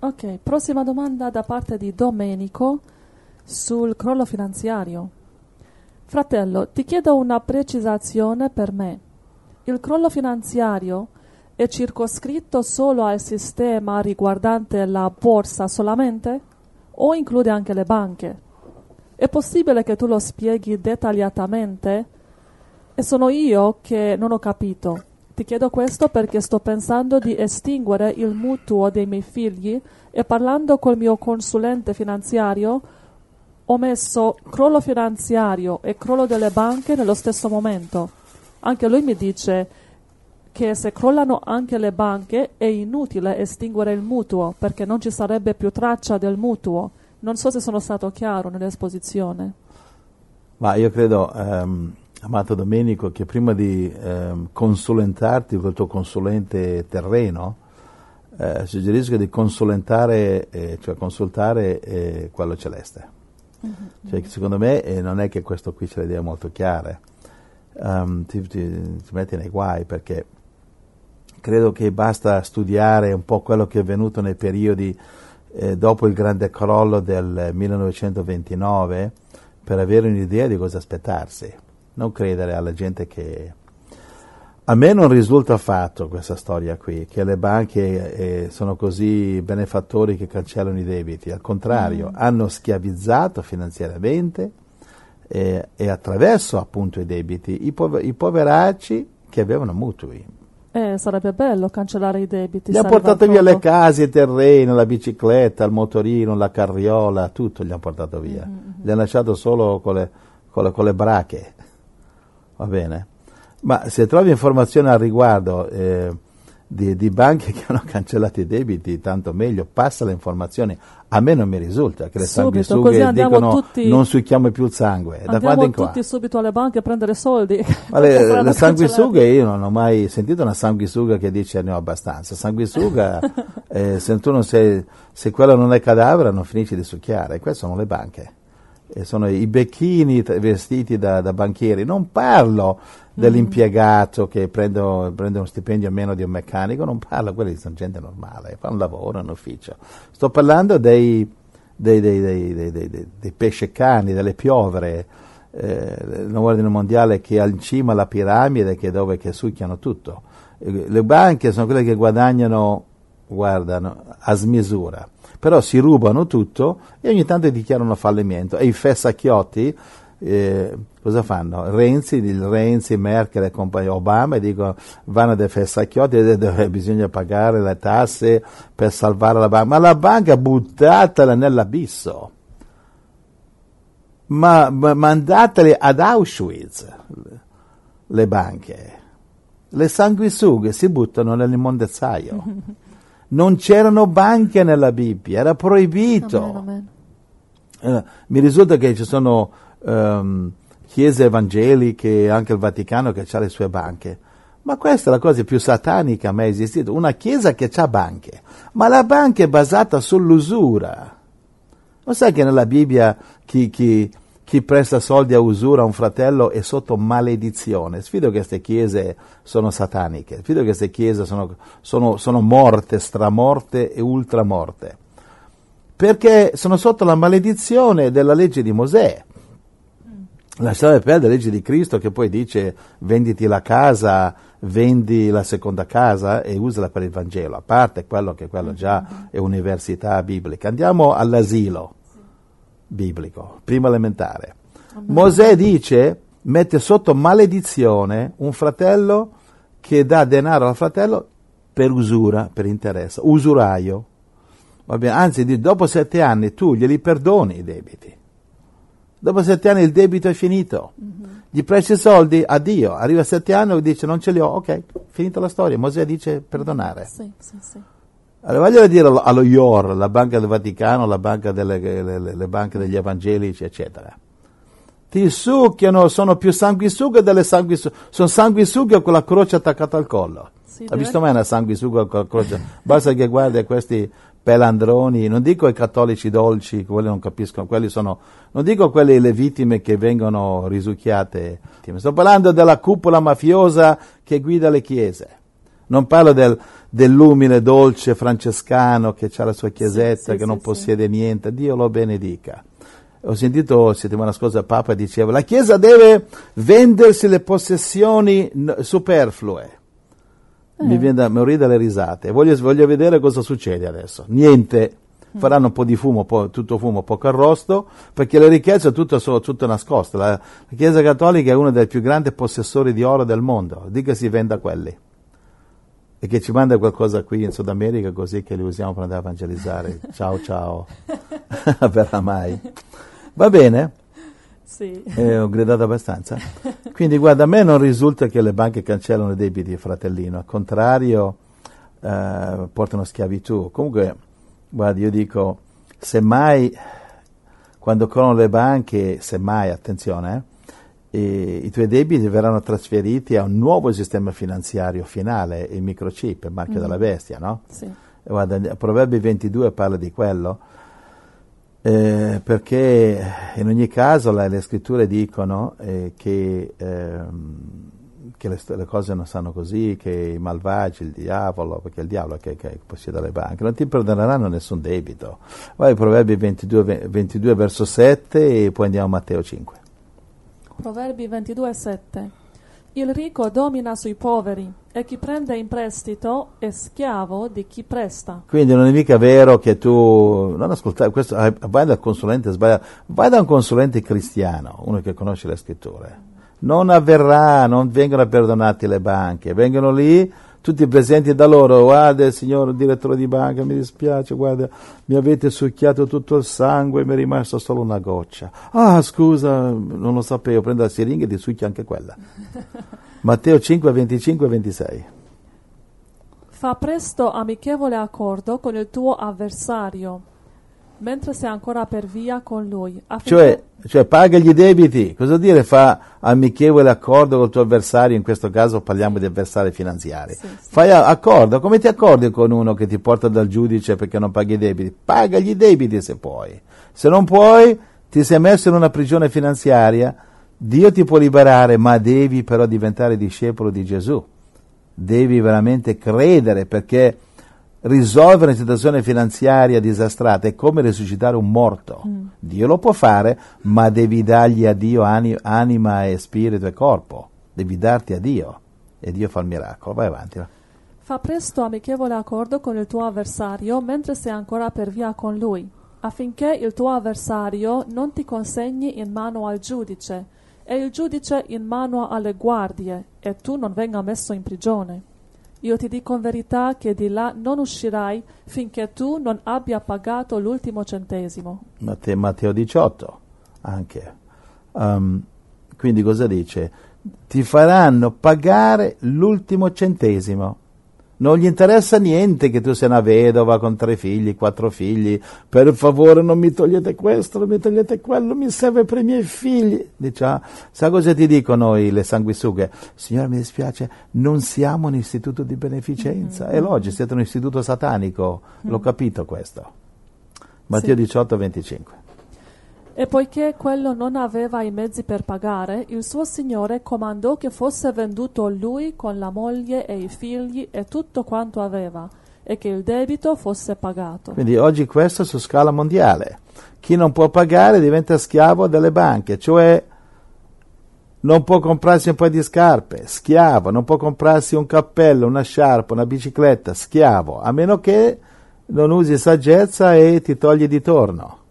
Ok, prossima domanda da parte di Domenico sul crollo finanziario. Fratello, ti chiedo una precisazione per me. Il crollo finanziario è circoscritto solo al sistema riguardante la borsa solamente o include anche le banche? È possibile che tu lo spieghi dettagliatamente? E sono io che non ho capito. Ti chiedo questo perché sto pensando di estinguere il mutuo dei miei figli e parlando col mio consulente finanziario ho messo crollo finanziario e crollo delle banche nello stesso momento. Anche lui mi dice che se crollano anche le banche è inutile estinguere il mutuo perché non ci sarebbe più traccia del mutuo. Non so se sono stato chiaro nell'esposizione. Ma io credo, ehm, amato Domenico, che prima di ehm, consulentarti con il tuo consulente terreno, eh, suggerisco di consulentare, eh, cioè consultare eh, quello celeste. Mm-hmm. Cioè, secondo me eh, non è che questo qui ce le dia molto chiare. Um, ti, ti, ti metti nei guai perché credo che basta studiare un po' quello che è avvenuto nei periodi eh, dopo il grande crollo del 1929 per avere un'idea di cosa aspettarsi. Non credere alla gente che... A me non risulta affatto questa storia qui, che le banche eh, sono così benefattori che cancellano i debiti. Al contrario, mm. hanno schiavizzato finanziariamente eh, e attraverso appunto i debiti i, pover- i poveracci che avevano mutui eh, sarebbe bello cancellare i debiti. Gli ha portato via le case, i terreni, la bicicletta, il motorino, la carriola, tutto gli ha portato via. Mm-hmm. Gli ha lasciato solo con le, con, le, con le, brache. Va bene? Ma se trovi informazioni al riguardo eh, di, di, banche che hanno cancellato i debiti, tanto meglio, passa le informazioni. A me non mi risulta che le sanguisughe dicono tutti, non succhiamo più il sangue. Da quando in qua? tutti subito alle banche a prendere soldi. Ma le, le sanguisughe, io non ho mai sentito una sanguisuga che dice ne ho abbastanza. Sanguisuga, eh, se tu non sei, se quello non è cadavere non finisci di succhiare. Queste sono le banche. E sono i becchini vestiti da, da banchieri. Non parlo dell'impiegato che prende, prende, uno stipendio meno di un meccanico, non parlo, quelli sono gente normale, fa un lavoro in ufficio. Sto parlando dei, dei, dei, dei pesce cani, delle piovere, eh, l'ordine mondiale che è in cima alla piramide, che è dove che succhiano tutto. Eh, le banche sono quelle che guadagnano, guardano, a smisura, però si rubano tutto e ogni tanto dichiarano fallimento. E i fessacchiotti eh, cosa fanno? Renzi, il Renzi, Merkel e compagnia, Obama dicono vanno dei fessacchiotti dove bisogna pagare le tasse per salvare la banca, ma la banca buttatela nell'abisso. Ma, ma mandatele ad Auschwitz le banche. Le sanguisughe si buttano nell'immondezzaio. Non c'erano banche nella Bibbia, era proibito. Amen, amen. Eh, mi risulta che ci sono um, chiese evangeliche, anche il Vaticano che ha le sue banche. Ma questa è la cosa più satanica mai esistita, una chiesa che ha banche, ma la banca è basata sull'usura. Non sai che nella Bibbia chi, chi, chi presta soldi a usura a un fratello è sotto maledizione. Sfido che queste chiese sono sataniche, sfido che queste chiese sono, sono, sono morte, stramorte e ultramorte, perché sono sotto la maledizione della legge di Mosè lasciare perdere la legge di Cristo che poi dice venditi la casa, vendi la seconda casa e usala per il Vangelo, a parte quello che quello già è università biblica. Andiamo all'asilo biblico, primo elementare. Mosè dice, mette sotto maledizione un fratello che dà denaro al fratello per usura, per interesse, usuraio. Anzi, dopo sette anni tu glieli perdoni i debiti. Dopo sette anni il debito è finito. Mm-hmm. Gli presti soldi, addio. Arriva sette anni e dice non ce li ho, ok, finita la storia. Mosè dice perdonare. Sì, sì, sì. Allora, voglio dire allo, IOR, la Banca del Vaticano, la banca delle, le, le, banche degli evangelici, eccetera. Ti succhiano, sono più sanguisughe delle sanguisughe, sono sanguisughe con la croce attaccata al collo. Sì, Hai visto mai una sanguisuga con la croce? Basta che guardi questi pelandroni, non dico i cattolici dolci, quelli non capiscono, quelli sono, non dico quelli le vittime che vengono risucchiate, sto parlando della cupola mafiosa che guida le chiese. Non parlo del, dell'umile dolce francescano che ha la sua chiesetta, sì, che non sì, possiede niente, Dio lo benedica. Ho sentito settimana scorsa il Papa diceva la Chiesa deve vendersi le possessioni superflue. Mi viene da morire dalle risate. Voglio, voglio vedere cosa succede adesso. Niente. Faranno un po' di fumo, po- tutto fumo, poco arrosto, perché le ricchezze tutto sono tutto nascoste. La, la Chiesa Cattolica è uno dei più grandi possessori di oro del mondo. Di che si venda quelli. E che ci manda qualcosa qui in Sud America così che li usiamo per andare a evangelizzare. Ciao ciao. Verrà mai. Va bene? Sì. Eh, ho gridato abbastanza. Quindi guarda, a me non risulta che le banche cancellano i debiti, fratellino, al contrario, eh, portano schiavitù. Comunque, guarda, io dico, semmai, quando crollano le banche, semmai, attenzione, eh, e i tuoi debiti verranno trasferiti a un nuovo sistema finanziario finale, il microchip, il marchio della bestia, no? Sì. Guarda, Proverbi 22 parla di quello, eh, perché in ogni caso la- le scritture dicono eh, che, ehm, che le, le cose non stanno così, che i malvagi, il diavolo, perché è il diavolo che, che possiede le banche, non ti perdoneranno nessun debito. Vai Proverbi 22, ve- 22 verso 7 e poi andiamo a Matteo 5. Proverbi 22,7 Il ricco domina sui poveri e chi prende in prestito è schiavo di chi presta. Quindi non è mica vero che tu non ascoltare questo, ah, vai dal consulente sbagliato, vai da un consulente cristiano, uno che conosce le scritture. Non avverrà, non vengono perdonate le banche, vengono lì tutti presenti da loro, guarda signor direttore di banca, mi dispiace, guarda, mi avete succhiato tutto il sangue, mi è rimasto solo una goccia. Ah, scusa, non lo sapevo, prendo la siringa e ti succhia anche quella. Matteo 5, 25 e 26. Fa presto amichevole accordo con il tuo avversario, mentre sei ancora per via con lui. affinché- Cioè, cioè paga gli debiti, cosa vuol dire fa amichevole accordo col tuo avversario, in questo caso parliamo di avversari finanziari. Sì, sì. Fai accordo, come ti accordi con uno che ti porta dal giudice perché non paghi i debiti? Paga gli debiti se puoi. Se non puoi, ti sei messo in una prigione finanziaria, Dio ti può liberare, ma devi però diventare discepolo di Gesù. Devi veramente credere perché risolvere una situazione finanziaria disastrata è come risuscitare un morto. Dio lo può fare, ma devi dargli a Dio ani- anima e spirito e corpo. Devi darti a Dio e Dio fa il miracolo. Vai avanti. va. Fa presto amichevole accordo con il tuo avversario mentre sei ancora per via con lui, affinché il tuo avversario non ti consegni in mano al giudice e il giudice in mano alle guardie e tu non venga messo in prigione. Io ti dico in verità che di là non uscirai finché tu non abbia pagato l'ultimo centesimo. Matte- Matteo 18 anche. Um, quindi cosa dice? Ti faranno pagare l'ultimo centesimo. Non gli interessa niente che tu sia una vedova con tre figli, quattro figli. Per favore non mi togliete questo, non mi togliete quello, mi serve per i miei figli. Dice, ah, sa cosa ti dicono i- le sanguisughe? Signore mi dispiace, non siamo un istituto di beneficenza. È logico, siete un istituto satanico. L'ho capito questo. Matteo Sì. 18, 25. E poiché quello non aveva i mezzi per pagare, il suo signore comandò che fosse venduto lui con la moglie e i figli e tutto quanto aveva, e che il debito fosse pagato. Quindi oggi questo su scala mondiale. Chi non può pagare diventa schiavo delle banche, cioè non può comprarsi un paio di scarpe, schiavo, non può comprarsi un cappello, una sciarpa, una bicicletta, schiavo, a meno che non usi saggezza e ti togli di torno.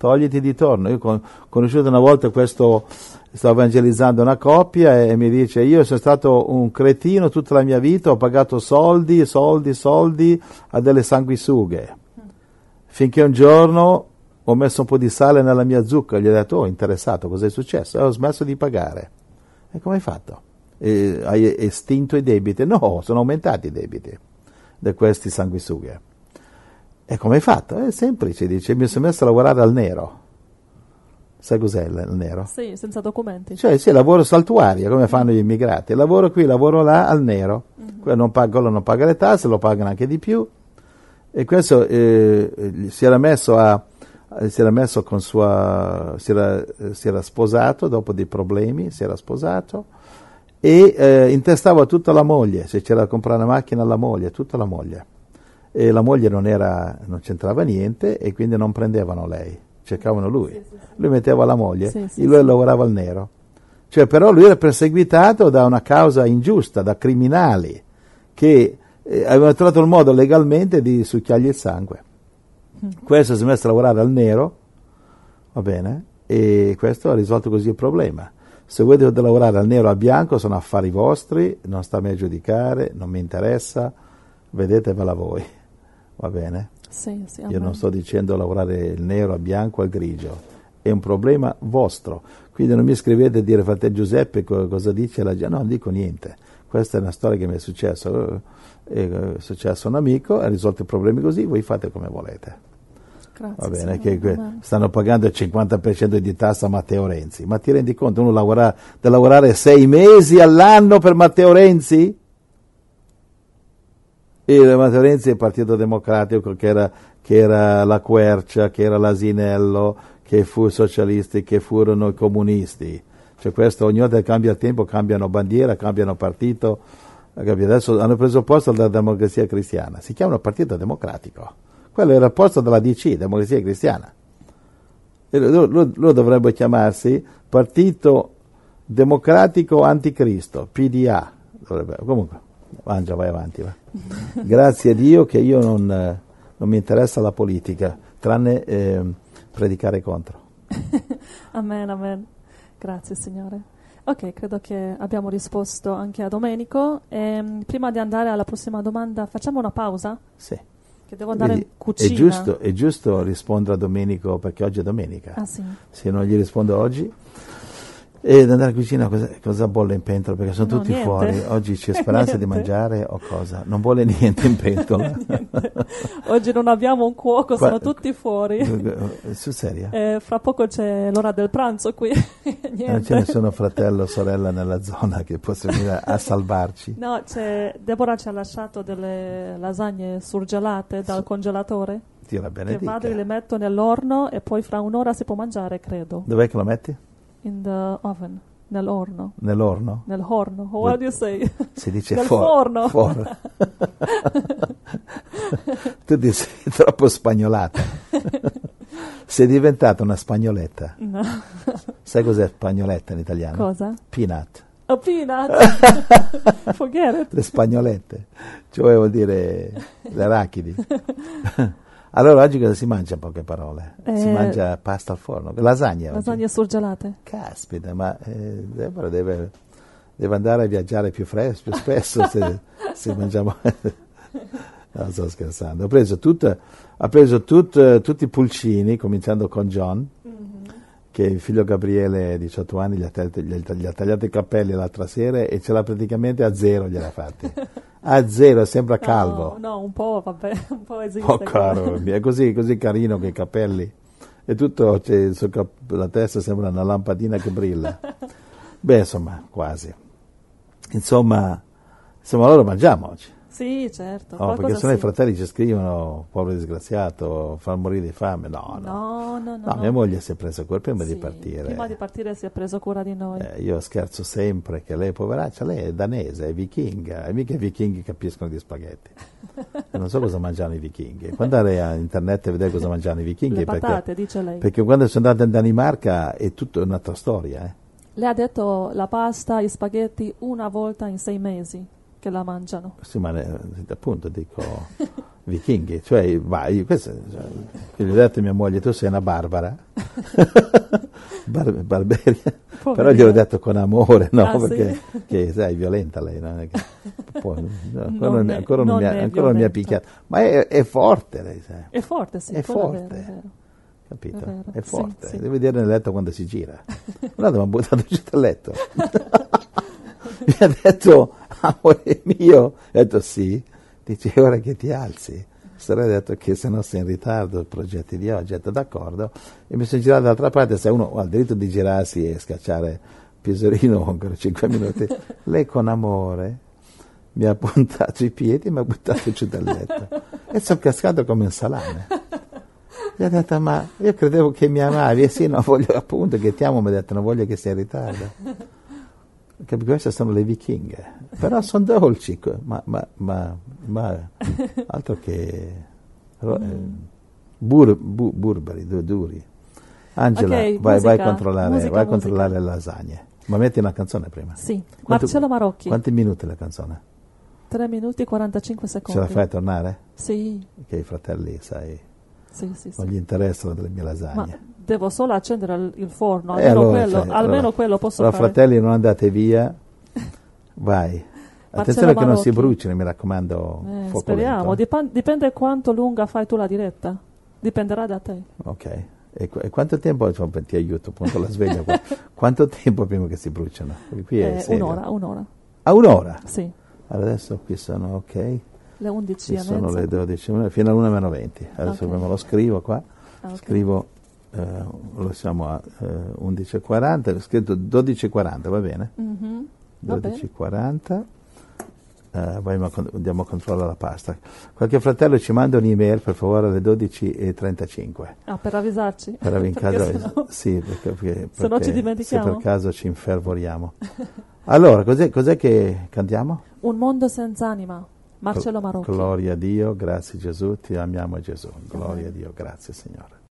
Togliti di torno. Io ho conosciuto una volta questo, stavo evangelizzando una coppia e mi dice io sono stato un cretino tutta la mia vita, ho pagato soldi, soldi, soldi a delle sanguisughe. Finché un giorno ho messo un po' di sale nella mia zucca e gli ho detto, oh, interessato, cosa è successo? E ho smesso di pagare. E come hai fatto? E hai estinto i debiti? No, sono aumentati i debiti di questi sanguisughe. E come hai fatto? È semplice, dice, mi sono messo a lavorare al nero. Sai cos'è il nero? Sì, senza documenti. Cioè, sì, lavoro saltuaria, come fanno gli immigrati. Lavoro qui, lavoro là, al nero. Quello non paga, quello non paga le tasse, lo pagano anche di più. E questo eh, si era messo a si era messo con sua si era, si era sposato dopo dei problemi, si era sposato e eh, intestava tutta la moglie, se c'era da comprare una macchina alla moglie, tutta la moglie. E la moglie non, era, non c'entrava niente e quindi non prendevano lei, cercavano lui. Lui metteva la moglie Sì, sì, e lui sì. lavorava al nero. Cioè, però lui era perseguitato da una causa ingiusta, da criminali che eh, avevano trovato il modo legalmente di succhiargli il sangue. Questo si è messo a lavorare al nero, va bene, e questo ha risolto così il problema. Se voi dovete lavorare al nero o al bianco sono affari vostri, non sta a me a giudicare, non mi interessa, vedetevela voi, va bene? Sì, sì, Io non sto dicendo lavorare il nero, al bianco, al grigio, è un problema vostro. Quindi non mi scrivete a dire fratello Giuseppe co- cosa dice la gente, no, non dico niente. Questa è una storia che mi è successa, eh, è successo a un amico, ha risolto i problemi così, voi fate come volete. Grazie, Va bene, che Amen. stanno pagando il 50% di tassa a Matteo Renzi. Ma ti rendi conto, uno lavora, deve lavorare sei mesi all'anno per Matteo Renzi? E Matteo Renzi è il Partito Democratico che era, che era la Quercia, che era l'Asinello, che fu socialisti, che furono i comunisti. Cioè questo, ogni volta che cambia il tempo cambiano bandiera, cambiano partito. Adesso hanno preso posto dalla democrazia cristiana. Si chiamano Partito Democratico. Quello era il posto della DC, Democrazia Cristiana. Loro, loro- loro dovrebbero chiamarsi Partito Democratico Anticristo, PDA. Dovrebbe- Comunque, mangia, vai avanti. Va. Grazie a Dio che io non, eh, non mi interessa la politica, tranne ehm, predicare contro. Amen, amen. Grazie Signore. Ok, credo che abbiamo risposto anche a Domenico. Ehm, prima di andare alla prossima domanda, facciamo una pausa? Sì. Che devo andare Vedi, in cucina. È giusto, è giusto rispondere a Domenico perché oggi è domenica. Ah sì. Se non gli rispondo oggi, e ad andare in cucina cosa, cosa bolle in pentola perché sono No, tutti niente. fuori. Oggi c'è speranza di Niente. mangiare o cosa? Non vuole niente in pentola. Oggi non abbiamo un cuoco, Qua- sono tutti fuori. Sul serio? Eh, fra poco c'è l'ora del pranzo qui. Non c'è Niente. nessuno fratello o sorella nella zona che possa venire a salvarci. No, c'è, Deborah ci ha lasciato delle lasagne surgelate dal Sì. congelatore. Dio la Che vado e le benedica. metto nell'orno e poi fra un'ora si può mangiare, credo. Dov'è che lo metti? In the oven, nell'orno. Nell'orno? Nel horno. What do you say? Si dice Nel for- forno. for- tu sei troppo spagnolata. sei diventata una spagnoletta. No. Sai cos'è spagnoletta in italiano? Cosa? Peanut. A peanut. Forget it. Le spagnolette. Cioè vuol dire le arachidi. allora oggi cosa si mangia in poche parole? Si Eh, mangia pasta al forno, lasagne. Lasagne surgelate. Caspita, ma eh, Deborah deve, deve andare a viaggiare più, fres- più spesso se, se mangiamo. no, sto scherzando. Ha preso, tut- ha preso tut- tutti i pulcini, cominciando con John, che il figlio Gabriele, 18 anni, gli ha, tagliato- gli ha tagliato i capelli l'altra sera e ce l'ha praticamente a zero, gliel'ha fatti. A zero, sembra calvo. No, no, un po', vabbè, un po' esiste. Oh caro, è così, così carino che i capelli. E tutto, suo cap- la testa sembra una lampadina che brilla. Beh, insomma, quasi. Insomma, insomma, allora mangiamo oggi. Sì, certo. Qualcosa perché sennò sì. i fratelli ci scrivono, povero disgraziato, far morire di fame. No, no. No, no, no. No, mia moglie si è presa quel prima di Sì, partire. Prima di partire si è preso cura di noi. Eh, io scherzo sempre che lei, poveraccia, lei è danese, è vichinga, e mica i vichinghi capiscono di spaghetti. Non so cosa mangiano i vichinghi. Quando andare a internet e vedere cosa mangiano i vichinghi, Le perché, patate, dice lei. perché quando sono andato in Danimarca è tutta un'altra storia. eh. Lei ha detto la pasta, i spaghetti una volta in sei mesi che la mangiano. Sì, ma appunto dico vichinghi, cioè, vai, questo, cioè, io gli ho detto a mia moglie, tu sei una barbara, Bar- barberia, però Poverina. gliel'ho detto con amore, no, Ah, sì? perché che, sai, è violenta lei, che, può- no, ancora, Non è- ancora non non mi ha, ancora non mi ha picchiato, ma è, è forte lei, sai, È forte, sì. È forte. vero, è vero. capito? È vero, È sì, forte, sì. devi vedere nel letto quando si gira. Guardate, mi ha buttato giù dal letto. mi ha detto, amore mio, ho detto sì, dice ora che ti alzi. ha detto che se no sei in ritardo, progetti di oggi, ho detto d'accordo, e mi sono girato dall'altra parte, se uno ha il diritto di girarsi e scacciare piserino ancora 5 minuti, lei con amore mi ha puntato i piedi e mi ha buttato giù dal letto. E sono cascato come un salame. Gli ho detto, ma io credevo che mi amavi, e sì, no, voglio appunto che ti amo, mi ha detto, non voglio che sei in ritardo. Queste sono le vichinghe, però sono dolci, ma, ma, ma, ma altro che eh, bur, bur, burberi, duri. Angela, Ok, vai, musica, vai a controllare, musica, vai a controllare le lasagne. Ma metti una canzone prima. Sì, Quanto- Marcello Marocchi, Quanti minuti la canzone? 3 minuti e 45 Ce secondi. la fai tornare? Sì, Che i fratelli, sai, sì, sì. non gli interessano delle mie Ma lasagne. devo solo accendere il, forno, Eh, almeno, allora, quello, cioè, almeno allora- quello posso Allora, fare. fratelli, non andate via. Vai. Attenzione che non si brucino, mi raccomando. Eh, speriamo. Dipen- dipende quanto lunga fai tu la diretta. Dipenderà da te. Ok. E, qu- e quanto tempo, insomma, ti aiuto, appunto la sveglia qua. quanto tempo prima che si bruciano? Qui è Eh, un'ora, un'ora. A un'ora? Sì, Allora, adesso qui sono, ok, le 11 qui e sono le 12, minuti, fino alle 1 meno 20. Adesso Ok. me lo scrivo qua. Ah, ok. Scrivo, eh, lo siamo a eh, 11.40, ho scritto 12.40, va bene? Mhm, bene. 12.40. Eh, vai, andiamo a controllare la pasta. Qualche fratello ci manda un'email per favore alle 12.35. Ah, per avvisarci. Per Perché caso, sennò- sì, perché, perché- Se no ci dimentichiamo. Se per caso ci infervoriamo. Allora, cos'è, cos'è che cantiamo? Un mondo senza anima. Marcello Marocchi. Gloria a Dio, grazie Gesù, ti amiamo Gesù. Gloria a Dio, grazie Signore.